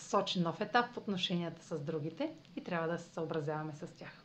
сочи нов етап в отношенията с другите и трябва да се съобразяваме с тях.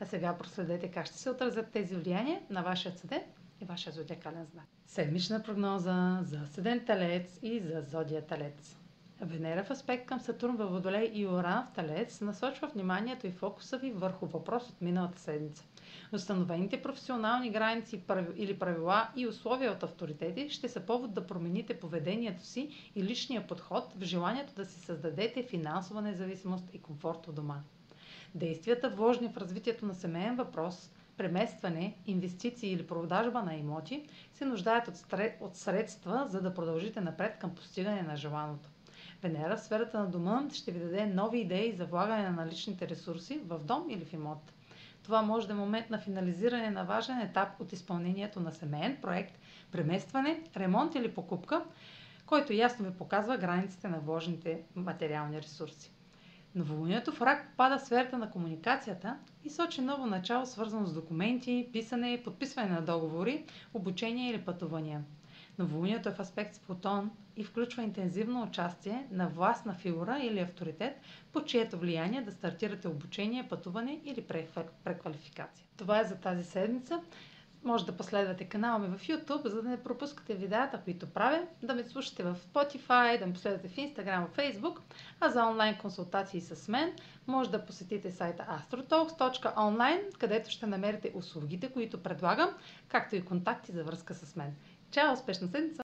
А сега проследете как ще се отразят тези влияния на вашия седент и вашия зодиакален знак. Седмична прогноза за седен Талец и за зодия Талец. Венера в аспект към Сатурн във Водолей и Оран в Талец насочва вниманието и фокуса ви върху въпрос от миналата седмица. Установените професионални граници или правила и условия от авторитети ще са повод да промените поведението си и личния подход в желанието да си създадете финансова независимост и комфорт у дома. Действията, вложени в развитието на семейен въпрос, преместване, инвестиции или продажба на имоти, се нуждаят от средства, за да продължите напред към постигане на желаното. Венера в сферата на дома ще ви даде нови идеи за влагане на наличните ресурси в дом или в имот. Това може да е момент на финализиране на важен етап от изпълнението на семейен проект, преместване, ремонт или покупка, който ясно ви показва границите на вложените материални ресурси. Новолунието в рак пада в сферата на комуникацията и сочи ново начало, свързано с документи, писане, подписване на договори, обучение или пътувания. Новолунието е в аспект с Плутон и включва интензивно участие на властна фигура или авторитет, по чието влияние да стартирате обучение, пътуване или преквалификация. Това е за тази седмица. Може да последвате канала ми в YouTube, за да не пропускате видеята, които правя, да ме слушате в Spotify, да ме последвате в Instagram, в Facebook, а за онлайн консултации с мен може да посетите сайта astrotalks.online, където ще намерите услугите, които предлагам, както и контакти за връзка с мен. Чао! Успешна седмица!